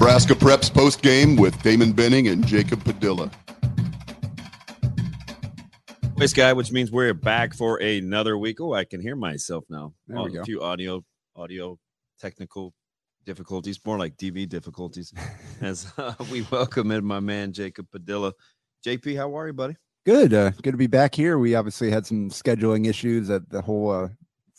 Nebraska Preps post game with Damon Benning and Jacob Padilla. Voice guy, which means we're back for another week. Oh, I can hear myself now. There oh, we go. A few audio, audio technical difficulties, more like DV difficulties. as uh, we welcome in my man Jacob Padilla. JP, how are you, buddy? Good. Uh, good to be back here. We obviously had some scheduling issues that the whole uh,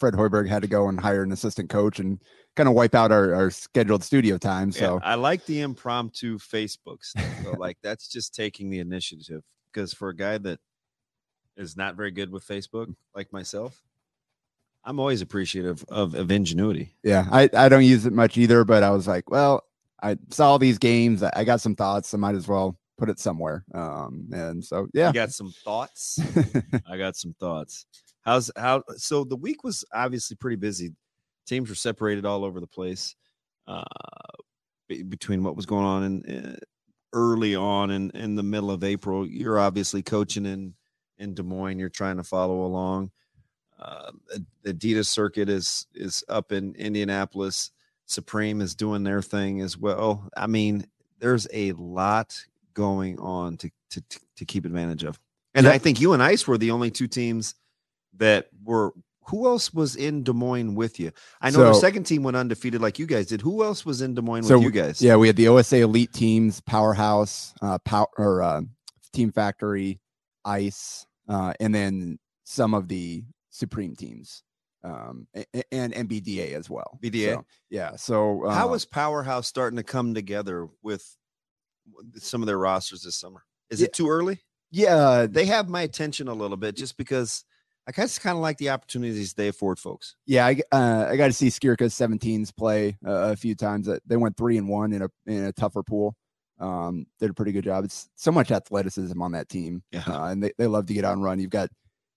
Fred Hoiberg had to go and hire an assistant coach and kind of wipe out our, our scheduled studio time. So Yeah, I like the impromptu Facebook stuff. though. like that's just taking the initiative because for a guy that is not very good with Facebook, like myself, I'm always appreciative of, of ingenuity. yeah, I, I don't use it much either, but I was like, well, I saw these games. I I got some thoughts. I might as well put it somewhere. Um, and so, yeah. You got some thoughts? I got some thoughts. How's how? So the week was obviously pretty busy. Teams were separated all over the place uh, be- between what was going on in uh, early on in in the middle of April. You're obviously coaching in in Des Moines. You're trying to follow along. Uh, the Adidas circuit is is up in Indianapolis. Supreme is doing their thing as well. I mean, there's a lot going on to to to keep advantage of. And. I think you and Ice were the only two teams that were. Who else was in Des Moines with you? I know the So- second team went undefeated like you guys did. Who else was in Des Moines So, with you guys? Yeah, we had the OSA elite teams, Powerhouse, uh, power or uh, Team Factory, Ice, uh, and then some of the Supreme teams, um, a- a- and MBDA as well. BDA? So, yeah. So uh, How is Powerhouse starting to come together with some of their rosters this summer? Is Yeah. it too early? yeah They have my attention a little bit just because I just kind of like the opportunities they afford folks. yeah I uh, I got to see Skirka's 17s play uh, a few times. Uh, They went three and one in a in a tougher pool. Um, did a pretty good job. It's so much athleticism on that team. Yeah. uh, and they, they love to get out and run. You've got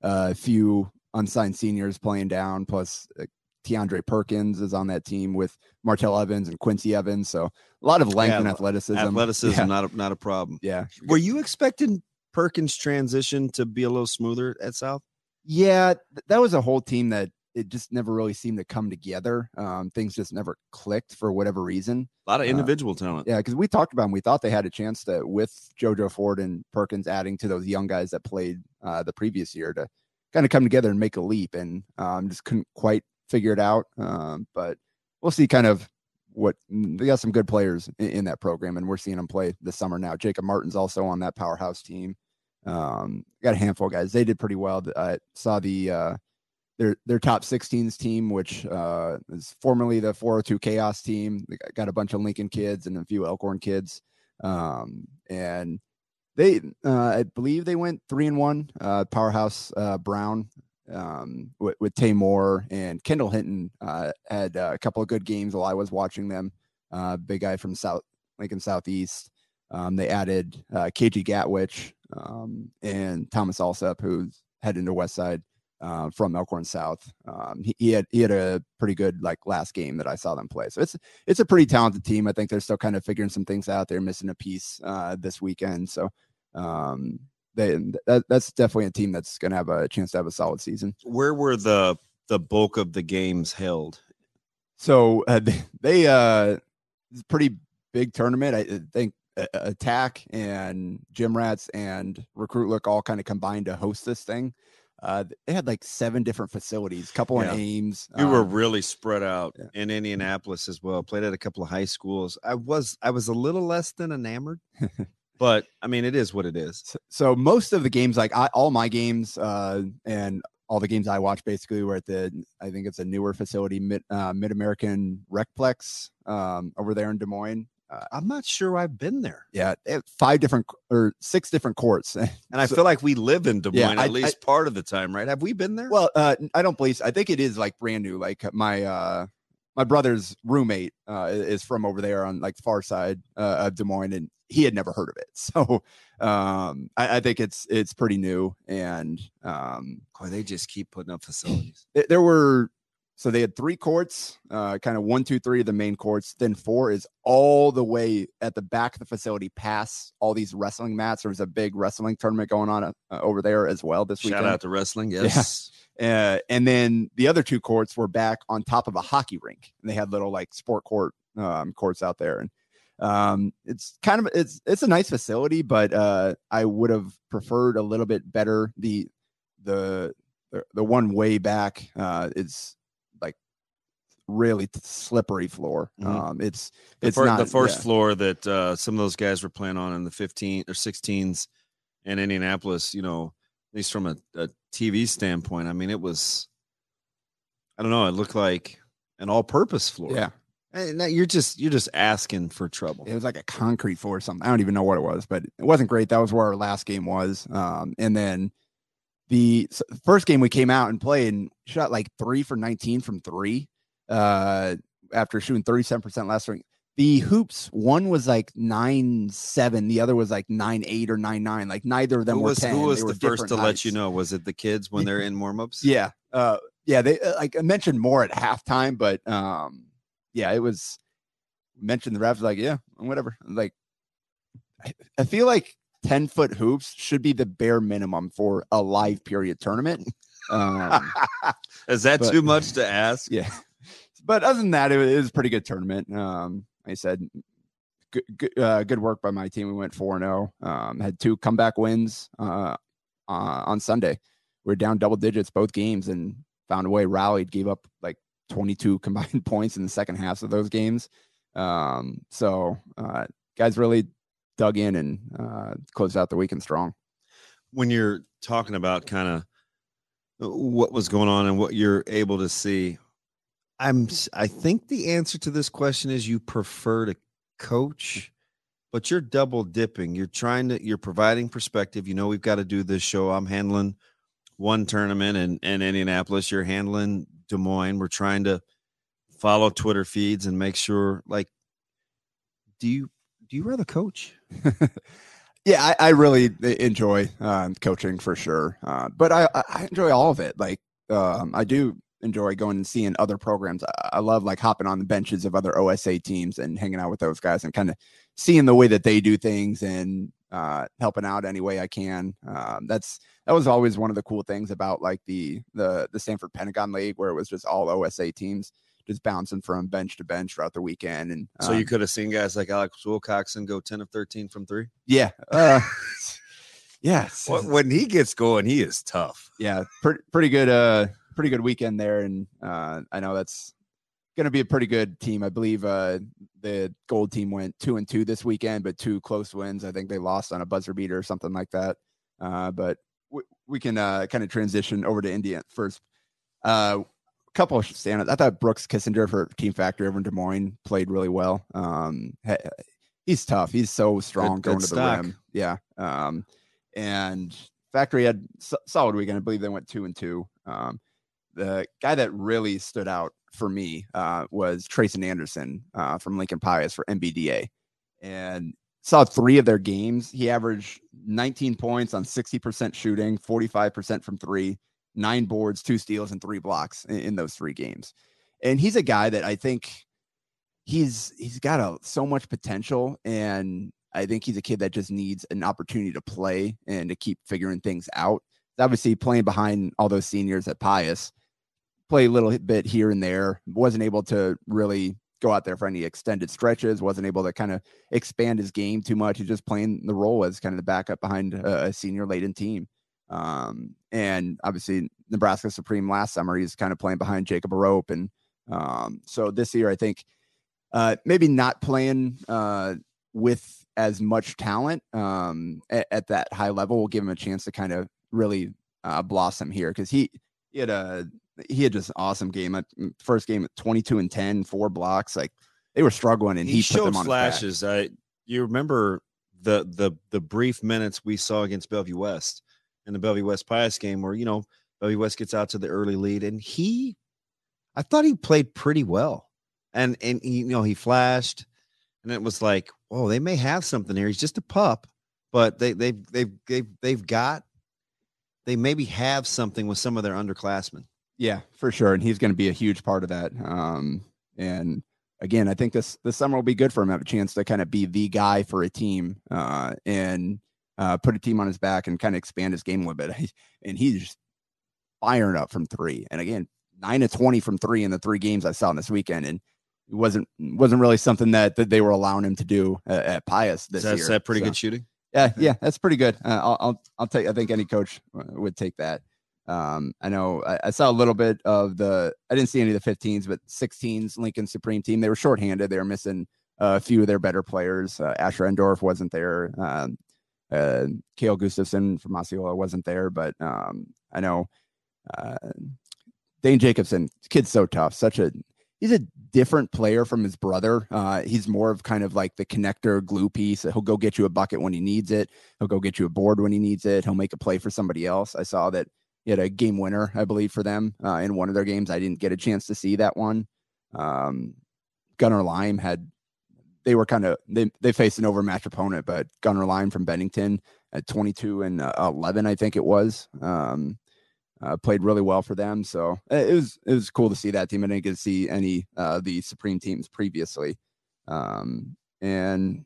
uh, a few unsigned seniors playing down, plus uh, Keandre Perkins is on that team with Martell Evans and Quincy Evans. So a lot of length Yeah, and athleticism. Athleticism, Yeah. not a, not a problem. yeah. Were you expecting Perkins' transition to be a little smoother at South? Yeah, that was a whole team that it just never really seemed to come together. Um, things just never clicked for whatever reason. A lot of Uh, individual talent. Yeah, because we talked about them. We thought they had a chance to, with JoJo Ford and Perkins adding to those young guys that played uh, the previous year, to kind of come together and make a leap. And um, just couldn't quite figure it out. Um, but we'll see kind of what mm, they got some good players in, in that program, and we're seeing them play this summer now. Jacob Martin's also on that powerhouse team. Um, got a handful of guys. They did pretty well. I saw the uh, their their top 16s team, which uh, is formerly the 402 Chaos team. They got- a bunch of Lincoln kids and a few Elkhorn kids, um, and they uh, I believe they went three and one. Uh, Powerhouse uh, Brown um, with, with Tay Moore and Kendall Hinton uh, had uh, a couple of good games while I was watching them. Uh, big guy from South Lincoln Southeast. Um, they added uh, KG Gatwich um, and Thomas Alsep, who's heading to West Side uh, from Elkhorn South. Um, he, he had he had a pretty good like last game that I saw them play. So it's it's a pretty talented team. I think they're still kind of figuring some things out. They're missing a piece uh, this weekend, so um, they that, that's definitely a team that's going to have a chance to have a solid season. Where were the the bulk of the games held? So uh, they, they uh, it's a pretty big tournament. I think uh, Attack and Gym Rats and Recruit Look all kind of combined to host this thing. Uh, they had like seven different facilities, couple Yeah. in Ames. We were um, really spread out yeah. in Indianapolis as well. Played at a couple of high schools. I was I was a little less than enamored, but I mean it is what it is. so, so most of the games, like I, all my games, uh, and all the games I watch, basically were at the I think it's a newer facility, Mid uh, Mid American Recplex, um, over there in Des Moines. Uh, I'm not sure I've been there, yeah, five different or six different courts. and I So- feel like we live in Des Moines Yeah, at I- least part of the time, right? Have we been there? Well, uh, I don't believe. I think it is like brand new. Like my uh, my brother's roommate uh, is from over there on like the far side uh, of Des Moines, and he had never heard of it. So um, I, I think it's it's pretty new, and um, Boy, they just keep putting up facilities. there were so they had three courts, uh, kind of one, two, three of the main courts. Then four is all the way at the back of the facility, past all these wrestling mats. There was a big wrestling tournament going on uh, over there as well this week. Shout weekend. out to wrestling, yes. Uh, and then the other two courts were back on top of a hockey rink, and they had little like sport court um, courts out there. And um, it's kind of it's it's a nice facility, but uh, I would have preferred a little bit better. The the the, the one way back uh, is really slippery floor. Mhm. Um, it's The, it's fir- not the first yeah. floor that uh, some of those guys were playing on in the 15 or 16s in Indianapolis, you know, at least from a, a TV standpoint, I mean, it was, I don't know, it looked like an all purpose floor. Yeah, And you're just, you're just asking for trouble. It was like a concrete floor or something. I don't even know what it was, but it wasn't great. That was where our last game was. Um, and then the first game we came out and played and shot like three for 19 from three uh, after shooting 37% last ring. The hoops, one was like nine seven, the other was like nine eight or nine nine. Like neither of them Who were was, 10. who was They the first to different let you know? Was it the kids when they're in warm ups? Yeah. Uh, yeah. They uh, like I mentioned more at halftime, but um, yeah, it was mentioned the refs like, yeah, whatever. Like, I, I feel like 10 foot hoops should be the bare minimum for a live period tournament. Um, Is that but- too much to ask? yeah. But other than that, it was, a pretty good tournament. Um, like I said, good, good, uh, good work by my team. We went 4 0, um, had two comeback wins uh, uh, on Sunday. We were down double digits both games and found a way, rallied, gave up like 22 combined points in the second halves of those games. Um, so, uh, guys really dug in and uh, closed out the weekend strong. when you're talking about kind of what was going on and what you're able to see i'm i think the answer to this question is you prefer to coach but you're double dipping. You're trying to you're providing perspective. You know we've got to do this show. I'm handling one tournament in, in indianapolis. You're handling des moines. We're trying to follow twitter feeds and make sure like do you do you rather coach? Yeah, I, I really enjoy um, coaching for sure, uh, but I- I enjoy all of it. Like um, I do enjoy going and seeing other programs. I, I love like hopping on the benches of other OSA teams and hanging out with those guys and kind of seeing the way that they do things and uh, helping out any way I can. Um, that's that was always one of the cool things about like the the the Stanford Pentagon League, where it was just all OSA teams just bouncing from bench to bench throughout the weekend. And so you um, could have seen guys like alex wilcoxon go 10 of 13 from three yeah, uh, yes, when he gets going, he is tough. yeah, pretty pretty good uh pretty good weekend there and uh I know that's going to be a pretty good team. I believe uh the gold team went 2 and 2 this weekend but two close wins. I think they lost on a buzzer beater or something like that. Uh but we, we can uh kind of transition over to India first. Uh couple of stand I thought Brooks Kissinger for Team Factory over in Des Moines played really well. Um he's tough. He's so strong good going to the stock. rim. Yeah. Um and Factory had s- solid weekend. I believe they went two and two. Um, the guy that really stood out for me uh, was Trayson Anderson uh, from Lincoln Pius for MBDA, and saw three of their games. He averaged 19 points on 60% shooting, 45% from three, nine boards, two steals, and three blocks in, in those three games. And he's a guy that I think he's he's got a, so much potential and I think he's a kid that just needs an opportunity to play and to keep figuring things out. Obviously, playing behind all those seniors at Pius, play a little bit here and there. Wasn't able to really go out there for any extended stretches. Wasn't able to kind of expand his game too much. He's just playing the role as kind of the backup behind a, senior laden team. Um, and obviously Nebraska Supreme last summer, he's kind of playing behind Jacob Arop. And um, so this year, I think uh, maybe not playing uh, with as much talent um, at, at, that high level will give him a chance to kind of really uh, blossom here because he, he had a he had just awesome game. Mm, first game at 22 and 10, four blocks. Like they were struggling and he, he showed flashes. I you remember the the the brief minutes we saw against Bellevue West in the Bellevue West Pius game where you know Bellevue West gets out to the early lead and he I thought he played pretty well. And and he, you know he flashed and it was like, "Oh, they may have something here. He's just a pup, but they they they they they've got they maybe have something with some of their underclassmen." Yeah, for sure, and he's going to be a huge part of that. Um, and again, I think this this summer will be good for him. Have a chance to kind of be the guy for a team uh, and uh, put a team on his back and kind of expand his game a little bit. and he's just firing up from three. And again, nine to twenty from three in the three games I saw in this weekend, and it wasn't wasn't really something that that they were allowing him to do at, at Pius this Is year. that pretty so, good shooting? Yeah, yeah, that's pretty good. Uh, I'll, I'll I'll take. I think any coach uh, would take that. Um, I know I, I, saw a little bit of the, I didn't see any of the 15s, but 16s Lincoln Supreme team. They were shorthanded. They were missing a few of their better players. Uh, Asher Endorf wasn't there. Um, uh, Kale Gustafson from Osceola wasn't there, but um, I know uh, Dane Jacobson, kid's so tough. Such a, he's a different player from his brother. Uh, he's more of kind of like the connector glue piece. He'll go get you a bucket when he needs it. He'll go get you a board when he needs it. He'll make a play for somebody else. I saw that he had a game winner, I believe, for them uh, in one of their games. I didn't get a chance to see that one. Um, Gunner Lime had they were kind of they they faced an overmatched opponent, but Gunner Lime from Bennington at 22 and uh, 11, I think it was, um, uh, played really well for them. So uh, it was it was cool to see that team. I didn't get to see any uh, the Supreme teams previously, um, and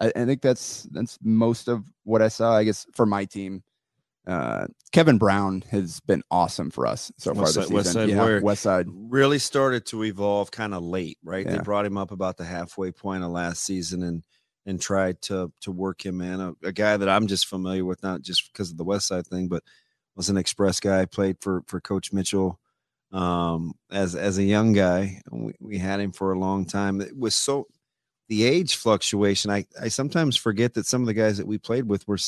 I, I think that's that's most of what I saw. I guess for my team, uh, Kevin Brown has been awesome for us so far this side, West. Side yeah, West Side really started to evolve kind of late, right? Yeah. They brought him up about the halfway point of last season and and tried to to work him in. A, a guy that I'm just familiar with, not just because of the West Side thing, but was an express guy. Played for for Coach Mitchell um, as as a young guy. We, we had him for a long time. It was so the age fluctuation. I I sometimes forget that some of the guys that we played with were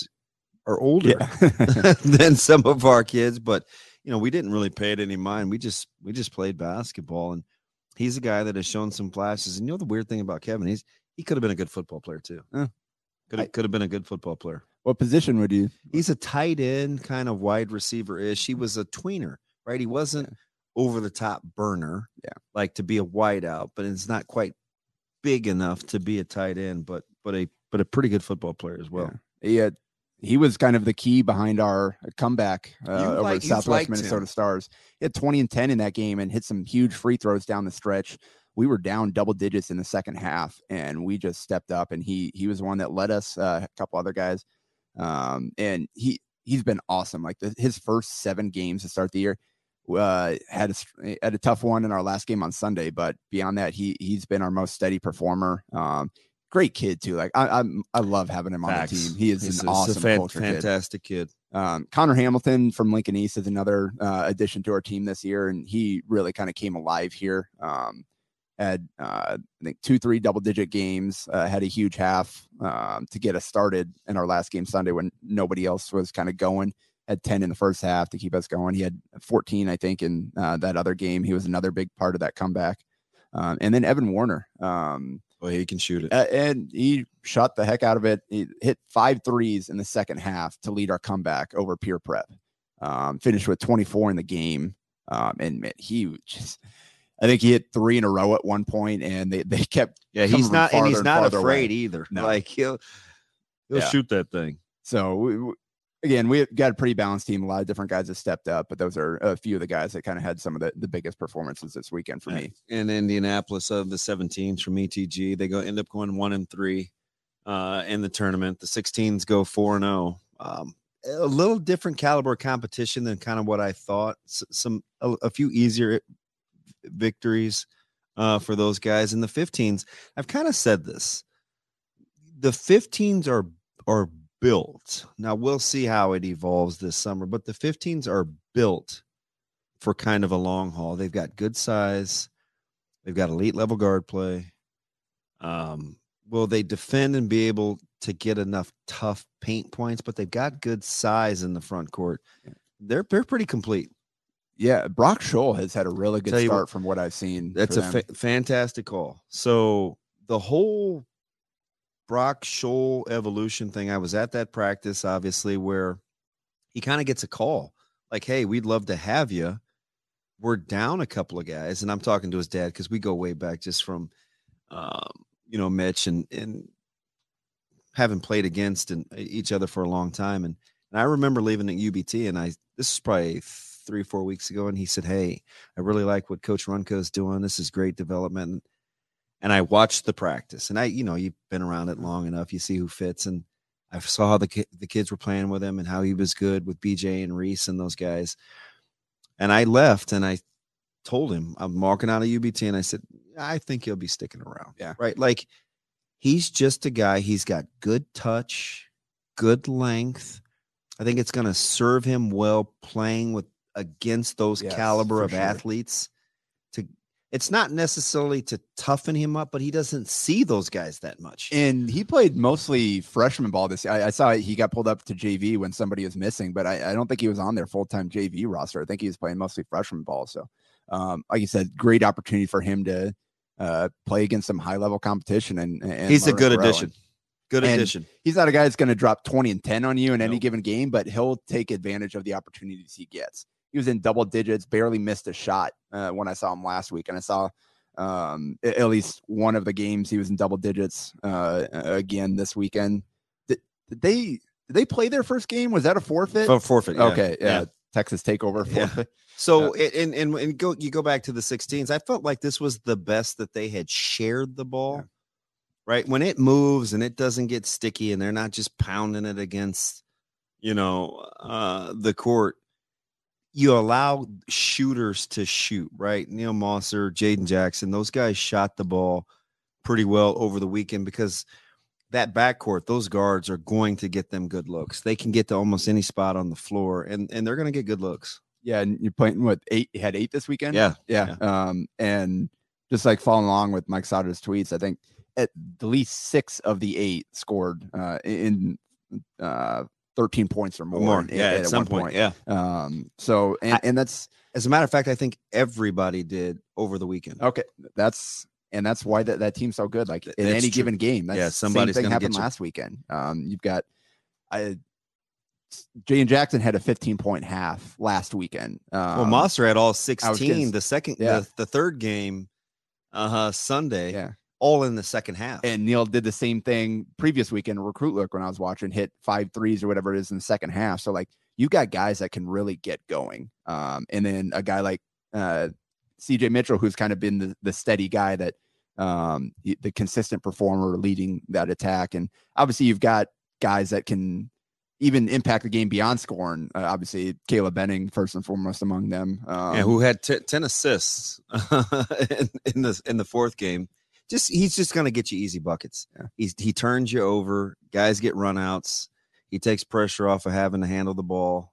are older yeah. than some of our kids, but you know, we didn't really pay it any mind. We just we just played basketball and he's a guy that has shown some flashes. And you know the weird thing about Kevin, he's he could have been a good football player too. Could have, could have been a good football player. What position would you? He's a tight end, kind of wide receiver ish. He was a tweener, right? He wasn't yeah. over the top burner, yeah, like to be a wideout, but it's not quite big enough to be a tight end, but but a but a pretty good football player as well. Yeah. He had he was kind of the key behind our comeback uh, over like, Southwest Minnesota him. Stars. He had 20 and 10 in that game and hit some huge free throws down the stretch. We were down double digits in the second half, and we just stepped up. And he he was one that led us. Uh, a couple other guys, um, and he he's been awesome. Like the, his first seven games to start the year, uh, had a had a tough one in our last game on Sunday, but beyond that, he he's been our most steady performer. Um, great kid too. Like I, I'm, I love having him Facts. on the team. He is He's an a, awesome, fan, fantastic kid. kid. Um, Connor Hamilton from Lincoln East is another uh, addition to our team this year, and he really kind of came alive here. Um, had uh, I think two, three double digit games. Uh, had a huge half um, to get us started in our last game Sunday when nobody else was kind of going. Had ten in the first half to keep us going. He had 14, I think, in uh, that other game. He was another big part of that comeback. Um, and then Evan Warner. Um, well, he can shoot it. Uh, and he shot the heck out of it. He hit five threes in the second half to lead our comeback over Peer Prep. Um, finished with 24 in the game. Um, and man, he just, I think he hit three in a row at one point, and they, they kept. Yeah, he's not, and he's not afraid away. either. No. Like he'll, he'll yeah. shoot that thing. So we, again, we got a pretty balanced team. A lot of different guys have stepped up, but those are a few of the guys that kind of had some of the, the biggest performances this weekend for me. In Indianapolis of the 17s from ETG, they go end up going one and three uh, in the tournament. The 16s go four and zero. Oh. Um, a little different caliber competition than kind of what I thought. S- some a, a, few easier victories uh, for those guys. In the 15s, I've kind of said this: the 15s are are built. Now we'll see how it evolves this summer, but the 15s are built for kind of a long haul. They've got good size. They've got elite level guard play. Um, will they defend and be able to get enough tough paint points? But they've got good size in the front court. They're they're pretty complete. Yeah, Brock Scholl has had a really good start what, from what I've seen. That's a fa- fantastic call. So the whole Brock Scholl evolution thing, I was at that practice, obviously, where he kind of gets a call like, hey, we'd love to have you. We're down a couple of guys. And I'm talking to his dad because we go way back just from, um, you know, Mitch and, and having played against and uh, each other for a long time. And, and I remember leaving at UBT and I, this is probably three, four weeks ago. And he said, Hey, I really like what Coach Runco is doing. This is great development. And I watched the practice, and I, you know, you've been around it long enough. You see who fits, and I saw how the ki- the kids were playing with him and how he was good with BJ and Reese and those guys. And I left, and I told him I'm walking out of UBT, and I said, I think he'll be sticking around. Yeah. right. Like he's just a guy. He's got good touch, good length. I think it's going to serve him well playing with against those Yes, caliber of sure. athletes. To it's not necessarily to toughen him up, but he doesn't see those guys that much. And he played mostly freshman ball this year. I, I saw he got pulled up to JV when somebody was missing, but I, I don't think he was on their full time JV roster. I think he was playing mostly freshman ball. So, um, like you said, great opportunity for him to uh, play against some high level competition. And, and he's a good and addition. And Good and addition. He's not a guy that's going to drop 20 and 10 on you in any given game, but he'll take advantage of the opportunities he gets. He was in double digits, barely missed a shot uh, when I saw him last week. And I saw um, at least one of the games he was in double digits uh, again this weekend. Did, did they did they play their first game? Was that a forfeit? For forfeit. yeah. okay, yeah. Texas takeover Yeah. forfeit. So it- and, and and go you go back to the 16s. I felt like this was the best that they had shared the ball. Yeah. Right when it moves and it doesn't get sticky and they're not just pounding it against, you know, uh, the court. You allow shooters to shoot, right? Neil Mosser, Jaden Jackson, those guys shot the ball pretty well over the weekend because that backcourt, those guards are going to get them good looks. They can get to almost any spot on the floor, and and they're going to get good looks. Yeah, and you're playing what eight? You had eight this weekend. Yeah, yeah. Um, and just like following along with Mike Sauter's tweets, I think at the least six of the eight scored uh, in uh, 13 points or more. more. Yeah, at, one some point. Yeah. Um, so and, I- and that's As a matter of fact, I think everybody did over the weekend. okay. That's and that's why that, that team's so good. Like in That's any true. given game, that's Yeah, somebody's same thing gonna happened last weekend. Um, you've got I. Jaden Jackson had a 15 point half last weekend. Um, well, Mosser had all gonna 16. The second, Yeah. the, the third game, uh huh, Sunday, yeah. All in the second half. And Neil did the same thing previous weekend, recruit look when I was watching, hit five threes or whatever it is in the second half. So like you got guys that can really get going. Um, and then a guy like uh CJ Mitchell, who's kind of been the, the steady guy that um the consistent performer leading that attack. And obviously you've got guys that can even impact the game beyond scoring. Uh, obviously Caleb Benning, first and foremost among them. Um, yeah, who had t- 10 assists in, in the in the fourth game. Just he's just going to get you easy buckets. Yeah. He's he turns you over. Guys get runouts. He takes pressure off of having to handle the ball.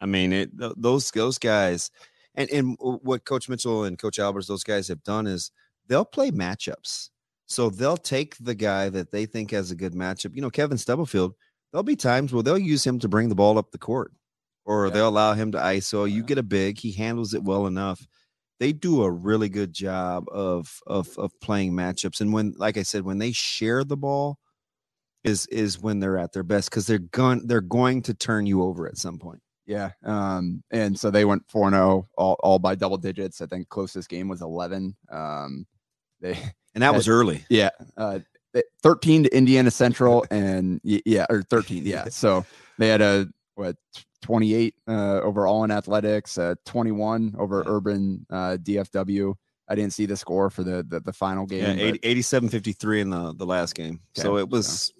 I mean, it th- those those guys, and and what Coach Mitchell and Coach Albers, those guys have done is they'll play matchups. So they'll take the guy that they think has a good matchup. You know, Kevin Stubblefield. There'll be times where they'll use him to bring the ball up the court, or Yeah. they'll allow him to ISO. You get a big, he handles it well enough. They do a really good job of of of playing matchups. And when, like I said, when they share the ball, is is when they're at their best because they're going they're going to turn you over at some point. Yeah. Um, and so they went 4 0 all, all by double digits. I think closest game was 11. Um, they, And that was early. yeah, uh, 13 to Indiana Central and yeah, or 13. Yeah. So they had a, what, 28 uh, overall in athletics, uh, 21 over urban uh, DFW. I didn't see the score for the, the, the final game. Yeah, but 80, 87 53 in the, the last game. so it was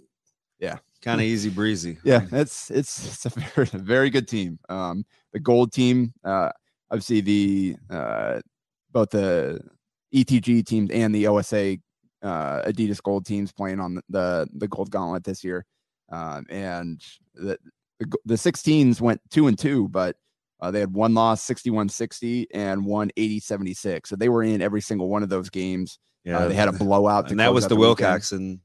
yeah. kind of easy breezy. yeah, it's it's it's a very, very good team. Um, the gold team, uh, obviously the uh, both the ETG teams and the OSA uh, Adidas gold teams playing on the the, the gold gauntlet this year. Um, and the, the the 16s went two and two, but uh, they had one loss 61 60 and one 80 76. So they were in every single one of those games. Yeah, Uh, they had a blowout. to and that was the weekend. Wilcoxon.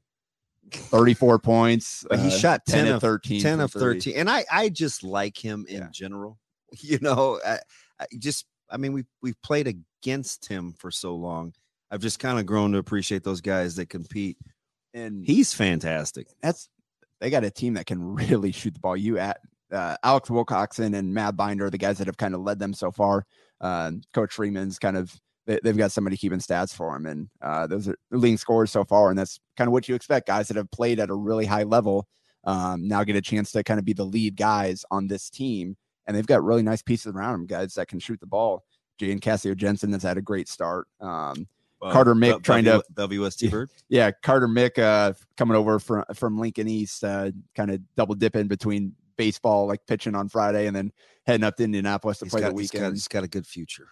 34 points. But he uh, shot 10, of 13. 10 of 13 and i i just like him in Yeah. general you know I, I just i mean we've we've played against him for so long i've just kind of grown to appreciate those guys that compete And he's fantastic that's they got a team that can really shoot the ball. You at uh, Alex Wilcoxon and Matt Binder the guys that have kind of led them so far. Uh, Coach Freeman's kind of they, they've got somebody keeping stats for him, and uh, those are leading scores so far, and that's kind of what you expect. Guys that have played at a really high level um, now get a chance to kind of be the lead guys on this team, and they've got really nice pieces around them, guys that can shoot the ball. Jay and Cassio Jensen has had a great start. Um, Carter Mick Bel- trying to- West T-Bird. yeah, Carter Mick uh, coming over from from Lincoln East, uh, kind of double dipping between baseball, like pitching on Friday, and then heading up to Indianapolis to He's play got, the he's got- weekend. he's got a good future.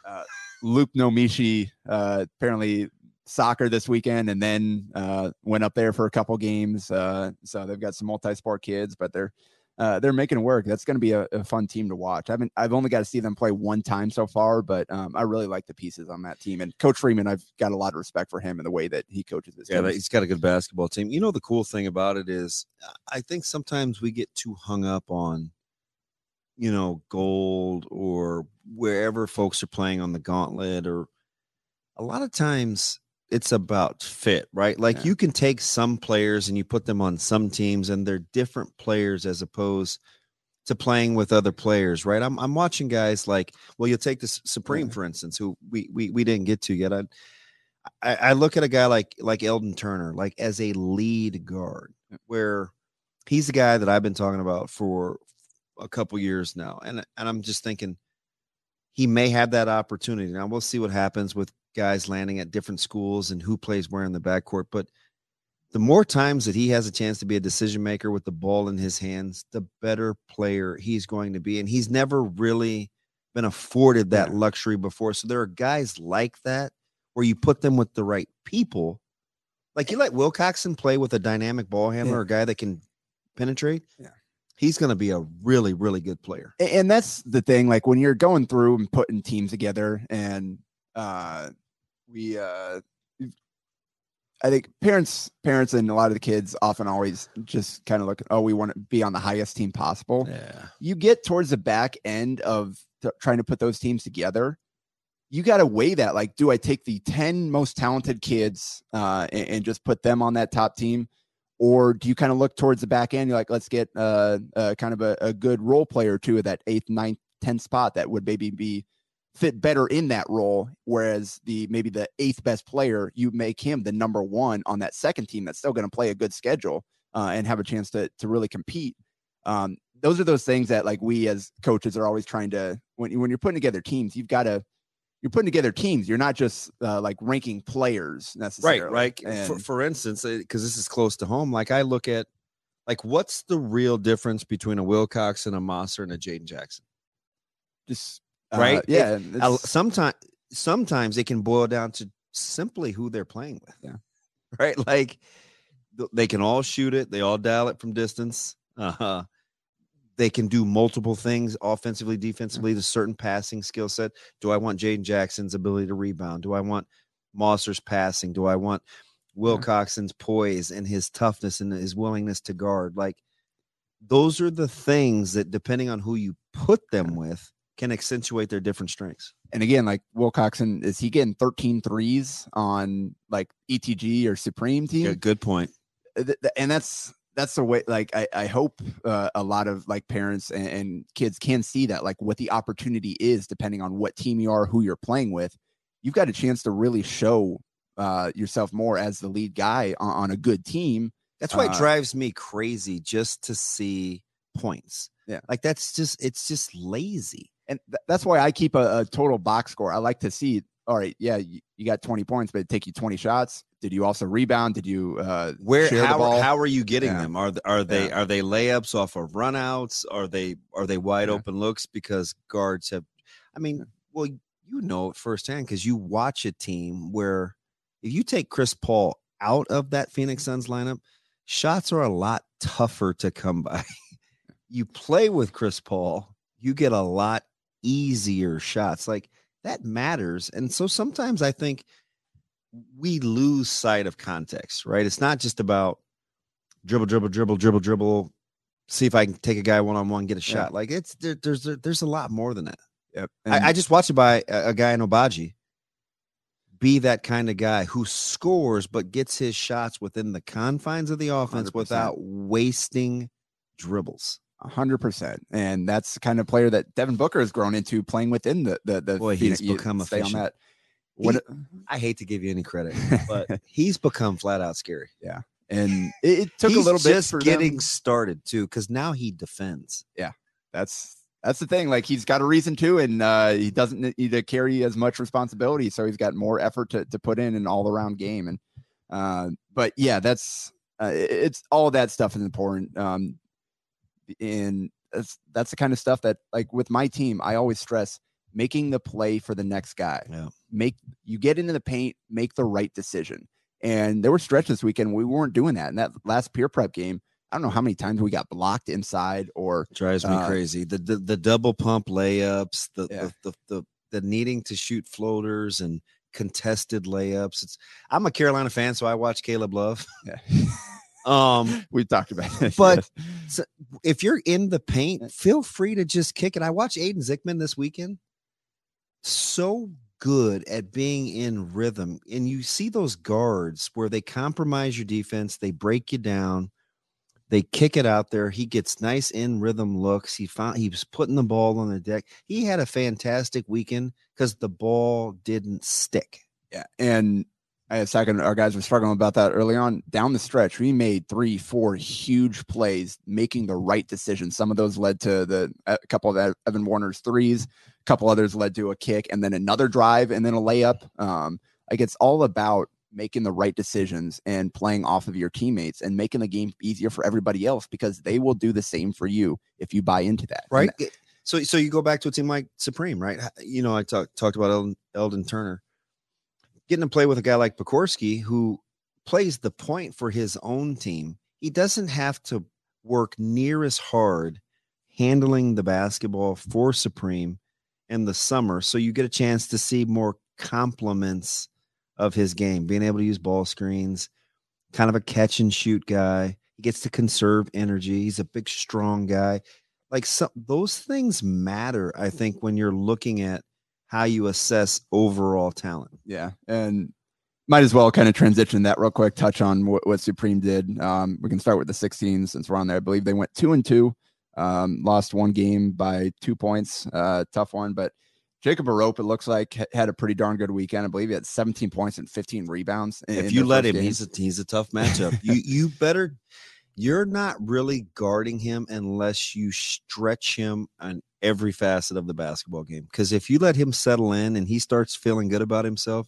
Luke Nomishi, uh, apparently soccer this weekend, and then uh, went up there for a couple games. Uh, so they've got some multi-sport kids, but they're uh, they're making it work. That's going to be a, a fun team to watch. I haven't I've only got to see them play one time so far, but um, I really like the pieces on that team. And Coach Freeman, I've got a lot of respect for him and the way that he coaches his Yeah, team. that- he's got a good basketball team. You know, the cool thing about it is, I think sometimes we get too hung up on, you know, gold or wherever folks are playing on the gauntlet, or a lot of times it's about fit, right? Like Yeah. you can take some players and you put them on some teams, and they're different players as opposed to playing with other players, right? I'm I'm watching guys like, well, you'll take this Supreme, Yeah. for instance, who we we we didn't get to yet. I, I, I look at a guy like like Eldon Turner, like as a lead guard, where he's the guy that I've been talking about for a couple years now, and and I'm just thinking he may have that opportunity. Now we'll see what happens with guys landing at different schools and who plays where in the backcourt, but the more times that he has a chance to be a decision maker with the ball in his hands, the better player he's going to be. And he's never really been afforded that luxury before. So there are guys like that where you put them with the right people. Like you let Wilcoxon play with a dynamic ball handler, Yeah. a guy that can penetrate. Yeah. He's going to be a really, really good player. And that's the thing like when you're going through and putting teams together and uh we uh i think parents parents and a lot of the kids often always just kind of look oh we want to be on the highest team possible Yeah. you get towards the back end of t- trying to put those teams together you got to weigh that like do i take the 10 most talented kids uh and, and just put them on that top team or do you kind of look towards the back end you're like let's get uh, uh kind of a, a good role player too at that eighth ninth 10th spot that would maybe be fit better in that role whereas the maybe the eighth best player you make him the number one on that second team that's still going to play a good schedule uh, and have a chance to to really compete um, those are those things that like we as coaches are always trying to when you when you're putting together teams you've got to you're putting together teams you're not just uh, like ranking players necessarily Right, right. For, And- for instance, because this is close to home, like I look at, like, what's the real difference between a Wilcox and a Mosser and a Jaden Jackson? just Right? uh, yeah Sometimes, sometimes it can boil down to simply who they're playing with. Yeah. Right. Like they can all shoot it. They all dial it from distance. Uh-huh. They can do multiple things offensively, defensively, the certain passing skill set. Do I want Jaden Jackson's ability to rebound? Do I want Mosser's passing? Do I want Wilcoxon's poise and his toughness and his willingness to guard? Like those are the things that, depending on who you put them with, can accentuate their different strengths. and again like wilcoxon is he getting 13 threes on like etg or supreme team Good, good point. th- and that's that's the way like i, I hope uh, a lot of like parents and, and kids can see that like what the opportunity is depending on what team you are who you're playing with you've got a chance to really show uh, yourself more as the lead guy on, on a good team That's why it Uh, drives me crazy just to see points. Yeah. Like that's just it's just lazy. And th- that's why i keep a, a total box score i like to see all right yeah you, you got 20 points but it take you 20 shots did you also rebound did you uh Where how, how are you getting Yeah. them? Are are they Yeah. are they layups off of runouts? Are they are they wide Yeah. open looks because guards have I mean, well, you know it firsthand because you watch a team where if you take Chris Paul out of that Phoenix Suns lineup, shots are a lot tougher to come by. you play with Chris Paul, you get a lot easier shots. Like that matters. And so sometimes I think we lose sight of context, right? It's not just about dribble, dribble, dribble, dribble, dribble. See if I can take a guy one on one, get a shot. Yeah. Like it's there, there's there's a lot more than that. Yep. I, I just watched it by a, a guy in Obaji. Be that kind of guy who scores but gets his shots within the confines of the offense 100%. without wasting dribbles. Hundred percent, and that's the kind of player that Devin Booker has grown into playing within the the. the Boy, Phoenix- he's you become stay on that. What I hate to give you any credit, but he's become flat out scary. Yeah. And it, it took a little bit just for getting them. started too, because now he defends. Yeah. That's that's the thing. Like he's got a reason to, and uh, he doesn't need to carry as much responsibility, so he's got more effort to to put in an all around game. And uh, but yeah, that's uh, it's all that stuff is important. Um, and that's that's the kind of stuff that like with my team, I always stress making the play for the next guy. Yeah. Make you get into the paint, make the right decision. And there were stretches this weekend we weren't doing that. In that last peer prep game, I don't know how many times we got blocked inside or Drives me Uh, crazy. The, the the double pump layups, the, Yeah. the, the the the needing to shoot floaters and contested layups. It's I'm a Carolina fan, so I watch Caleb Love. Yeah. Um, we talked about it. But- so if you're in the paint, feel free to just kick it. I watched Aiden Zickman this weekend. So good at being in rhythm. And you see those guards where they compromise your defense, they break you down, they kick it out there. He gets nice in rhythm looks. He found he was putting the ball on the deck. He had a fantastic weekend because the ball didn't stick. Yeah, and I a second. Our guys were struggling about that early on. Down the stretch, we made three, four huge plays, making the right decisions. Some of those led to the a couple of Evan Warner's threes. A couple others led to a kick, and then another drive, and then a layup. Um, like it's all about making the right decisions and playing off of your teammates and making the game easier for everybody else because they will do the same for you if you buy into that. Right? So so you go back to a team like Supreme, right? You know, I talked talked about Eldon, Eldon Turner getting to play with a guy like Pekorski who plays the point for his own team. He doesn't have to work near as hard handling the basketball for Supreme in the summer, so you get a chance to see more compliments of his game, being able to use ball screens, kind of a catch and shoot guy. He gets to conserve energy. He's a big, strong guy like some those things matter i think when you're looking at how you assess overall talent Yeah, and might as well kind of transition that real quick. Touch on what, what Supreme did. Um, we can start with the 16 since we're on there. I believe they went two and two, um, lost one game by two points. Uh, tough one, but Jacob Arop, it looks like had a pretty darn good weekend. I believe he had 17 points and 15 rebounds. in- if you let him game. he's a he's a tough matchup you you better you're not really guarding him unless you stretch him on every facet of the basketball game because if you let him settle in and he starts feeling good about himself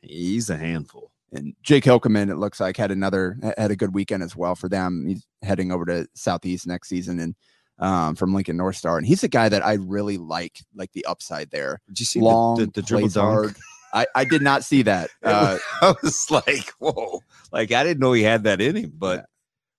he's a handful and Jake Hilkeman, it looks like had another had a good weekend as well for them. He's heading over to Southeast next season and um, from Lincoln North Star, and he's a guy that I really like, like the upside there. did you see Long, the, the, the dribble dunk? I, I did not see that. Uh, I was like, whoa, like I didn't know he had that in him. But.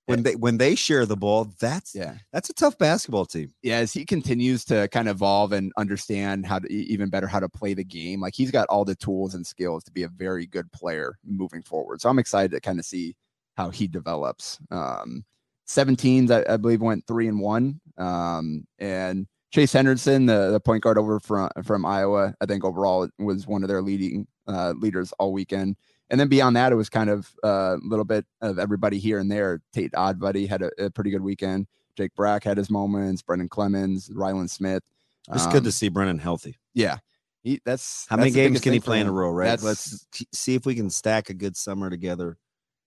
When they when they share the ball, that's yeah, that's a tough basketball team. yeah. As he continues to kind of evolve and understand how to even better how to play the game, like he's got all the tools and skills to be a very good player moving forward. So I'm excited to kind of see how he develops. Um, 17s, I, I believe, went three and one. Um, and Chase Henderson, the, the point guard over from from Iowa, I think overall was one of their leading uh, leaders all weekend. And then beyond that, it was kind of uh, a little bit of everybody here and there. Tate Oddbuddy had a, a pretty good weekend. Jake Brack had his moments. Brendan Clemens, Ryland Smith. It's good to Um, see Brennan healthy. Yeah, he, that's How many that's the games can he play in a row? Right. Let's see if we can stack a good summer together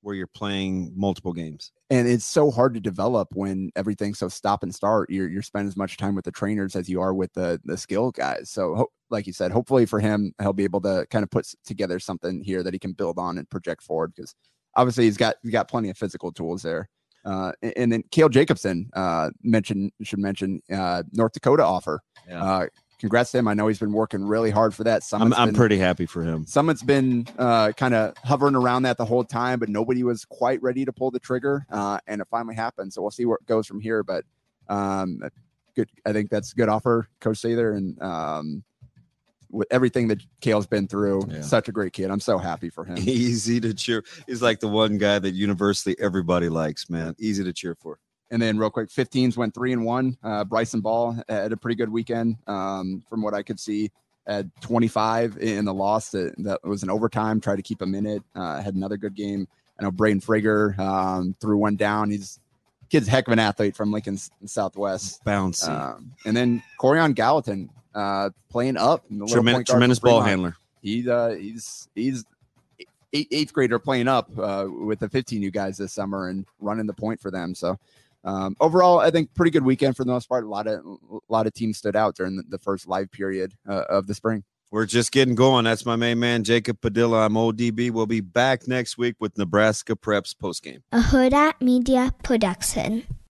where you're playing multiple games. and it's so hard to develop when everything's so stop and start. You're you're spending as much time with the trainers as you are with the the skill guys. So, like you said, hopefully for him, he'll be able to kind of put together something here that he can build on and project forward. Because obviously he's got he's got plenty of physical tools there. Uh, a- and then Kale Jacobson uh, mentioned should mention uh, North Dakota offer. Yeah. Congrats to him. I know he's been working really hard for that. I'm, I'm been- pretty happy for him. Summit's been uh, kind of hovering around that the whole time, but nobody was quite ready to pull the trigger, uh, and it finally happened. So we'll see where it goes from here. But um, good, I think that's a good offer, Coach Sather, and um, with everything that Kale's been through, Yeah. such a great kid. I'm so happy for him. Easy to cheer. He's like the one guy that universally everybody likes, man. Easy to cheer for. And then real quick, 15s went three and one. Uh, Bryson Ball had a pretty good weekend um, from what I could see. At 25 in the loss that, that was an overtime. Tried to keep him in it. Uh, had another good game. I know Braden Frager um, threw one down. He's kid's heck of an athlete from Lincoln Southwest. Bouncy. Um, and then Corian Gallatin uh, playing up. in the little point tremendous ball handler. he's uh he's he's eight, eighth grader playing up uh with the 15 you guys this summer and running the point for them so um overall i think pretty good weekend for the most part a lot of a lot of teams stood out during the, the first live period uh, of the spring We're just getting going. That's my main man, Jacob Padilla. I'm ODB. We'll be back next week with Nebraska Preps postgame. A Hurrdat Media Production.